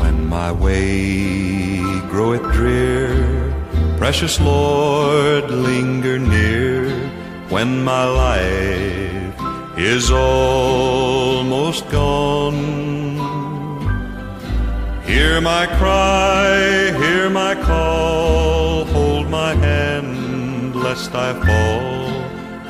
When my way groweth drear, precious Lord, linger near. When my life is almost gone, hear my cry, hear my call, hold my hand lest I fall.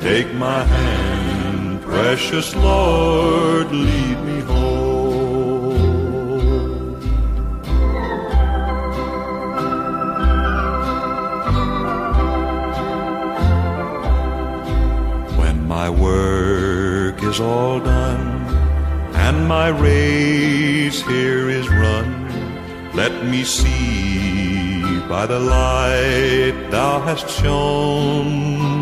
Take my hand, precious Lord, lead me home. When my work is all done and my race here is run, let me see by the light thou hast shone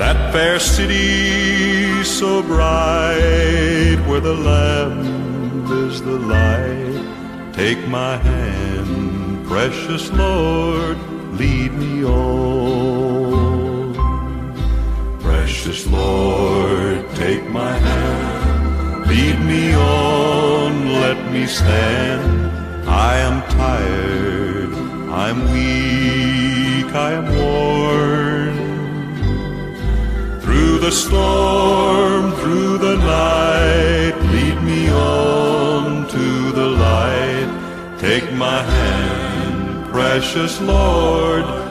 that fair city so bright where the Lamb is the light. Take my hand, precious Lord, lead me on. Precious Lord, take my hand, lead me on, let me stand. The storm, through the night, lead me on to the light. Take my hand, precious Lord.